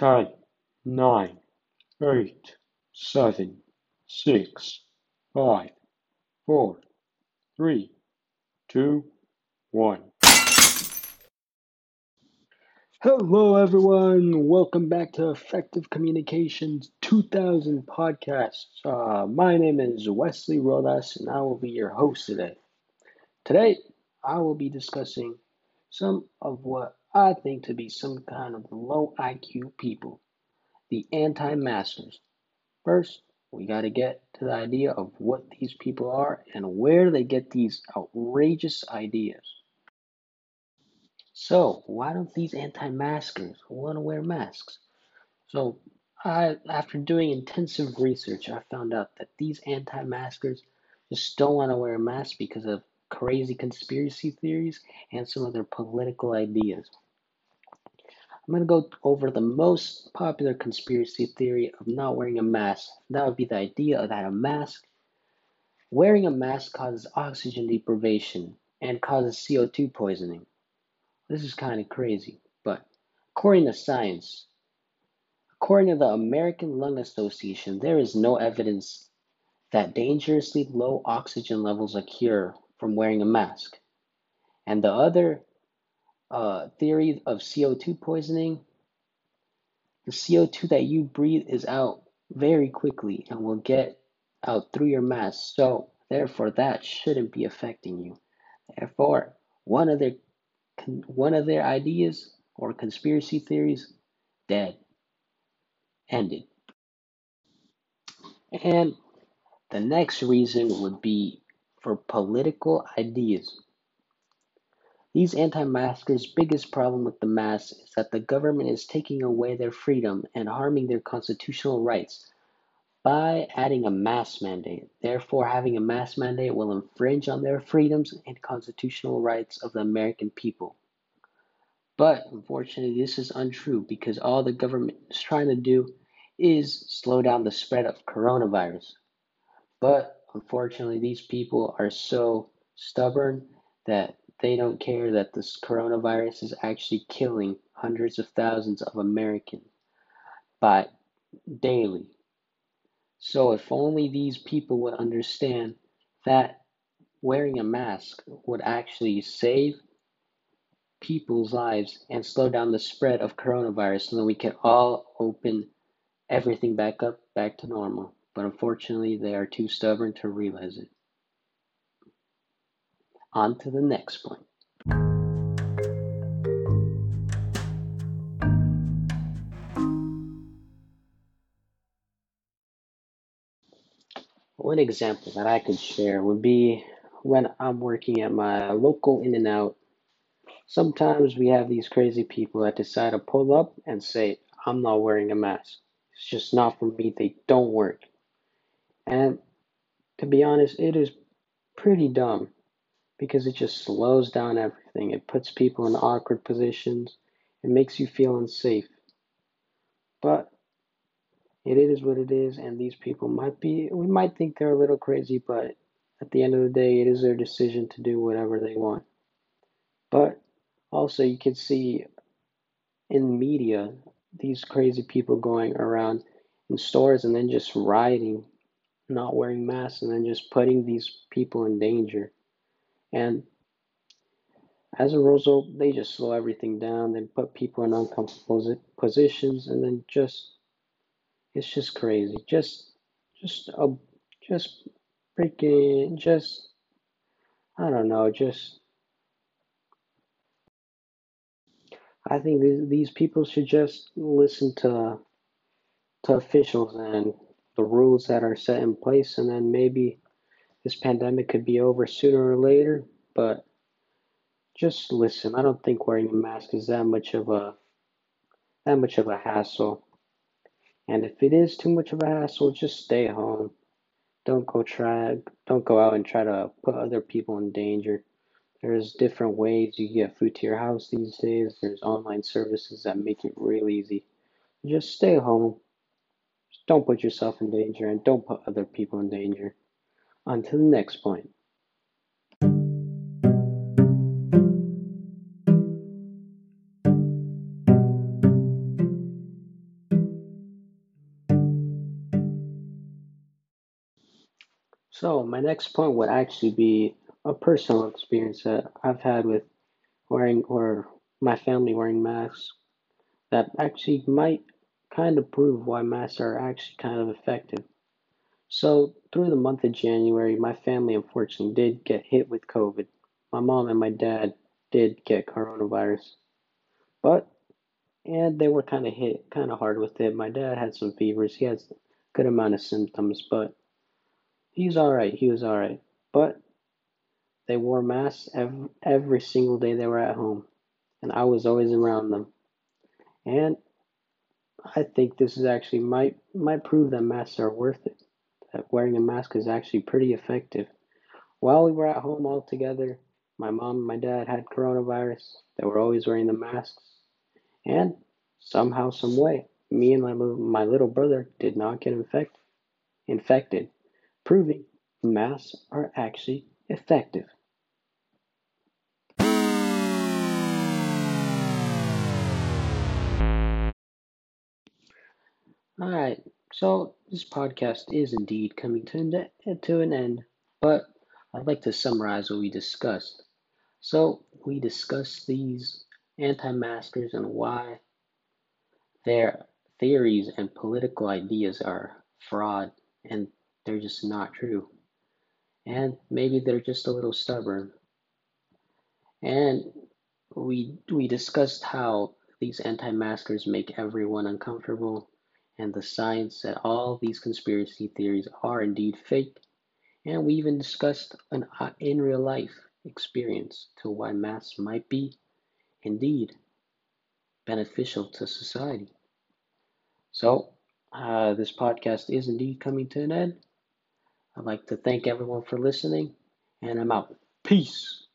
ten, nine, eight, seven, six, five, four, three, two, one. Hello, everyone. Welcome back to Effective Communications 2000 podcast. Uh, my name is Wesley Rodas, and I will be your host today. Today, I will be discussing some of what I think to be some kind of low IQ people, the anti maskers. First, we got to get to the idea of what these people are and where they get these outrageous ideas. So, why don't these anti maskers want to wear masks? So, I, after doing intensive research, I found out that these anti maskers just don't want to wear a mask because of crazy conspiracy theories and some of their political ideas. I'm going to go over the most popular conspiracy theory of not wearing a mask. That would be the idea that a mask, wearing a mask causes oxygen deprivation and causes CO2 poisoning. This is kind of crazy, but according to science, according to the American Lung Association, there is no evidence that dangerously low oxygen levels occur from wearing a mask. And the other uh, theory of CO2 poisoning, the CO2 that you breathe is out very quickly and will get out through your mask. So, therefore, that shouldn't be affecting you. Therefore, one of their one of their ideas or conspiracy theories dead, ended. And the next reason would be for political ideas. These anti maskers' biggest problem with the mask is that the government is taking away their freedom and harming their constitutional rights by adding a mask mandate. Therefore, having a mask mandate will infringe on their freedoms and constitutional rights of the American people. But unfortunately, this is untrue because all the government is trying to do is slow down the spread of coronavirus. But unfortunately, these people are so stubborn that they don't care that this coronavirus is actually killing hundreds of thousands of Americans by daily. So if only these people would understand that wearing a mask would actually save people's lives and slow down the spread of coronavirus so that we can all open everything back up back to normal. But unfortunately, they are too stubborn to realize it. On to the next point. One example that I could share would be when I'm working at my local In N Out. Sometimes we have these crazy people that decide to pull up and say, I'm not wearing a mask. It's just not for me. They don't work. And to be honest, it is pretty dumb because it just slows down everything. It puts people in awkward positions. It makes you feel unsafe. But it is what it is, and these people might be, we might think they're a little crazy, but at the end of the day, it is their decision to do whatever they want. But also, you can see in media these crazy people going around in stores and then just rioting, not wearing masks, and then just putting these people in danger. And as a result, they just slow everything down, then put people in uncomfortable positions, and then just it's just crazy. Just just a just freaking just I don't know, just I think these, these people should just listen to to officials and the rules that are set in place and then maybe this pandemic could be over sooner or later, but just listen. I don't think wearing a mask is that much of a that much of a hassle. And if it is too much of a hassle, just stay home. Don't go try don't go out and try to put other people in danger. There's different ways you get food to your house these days. There's online services that make it real easy. Just stay home. Don't put yourself in danger and don't put other people in danger. On to the next point. So, my next point would actually be a personal experience that I've had with wearing or my family wearing masks that actually might kind of prove why masks are actually kind of effective. So, through the month of January, my family unfortunately did get hit with COVID. My mom and my dad did get coronavirus. But, and they were kind of hit kind of hard with it. My dad had some fevers. He has a good amount of symptoms, but he's all right. He was all right. But they wore masks every, every single day they were at home, and I was always around them. And I think this is actually might might prove that masks are worth it. That wearing a mask is actually pretty effective. While we were at home all together, my mom and my dad had coronavirus. They were always wearing the masks. And somehow, some way, me and my little, my little brother did not get infect, infected, proving masks are actually effective. All right, so this podcast is indeed coming to an, to an end, but I'd like to summarize what we discussed. So, we discussed these anti maskers and why their theories and political ideas are fraud and they're just not true. And maybe they're just a little stubborn. And we we discussed how these anti-maskers make everyone uncomfortable and the science that all these conspiracy theories are indeed fake. And we even discussed an uh, in real life experience to why masks might be indeed beneficial to society. So, uh, this podcast is indeed coming to an end. I'd like to thank everyone for listening, and I'm out. Peace.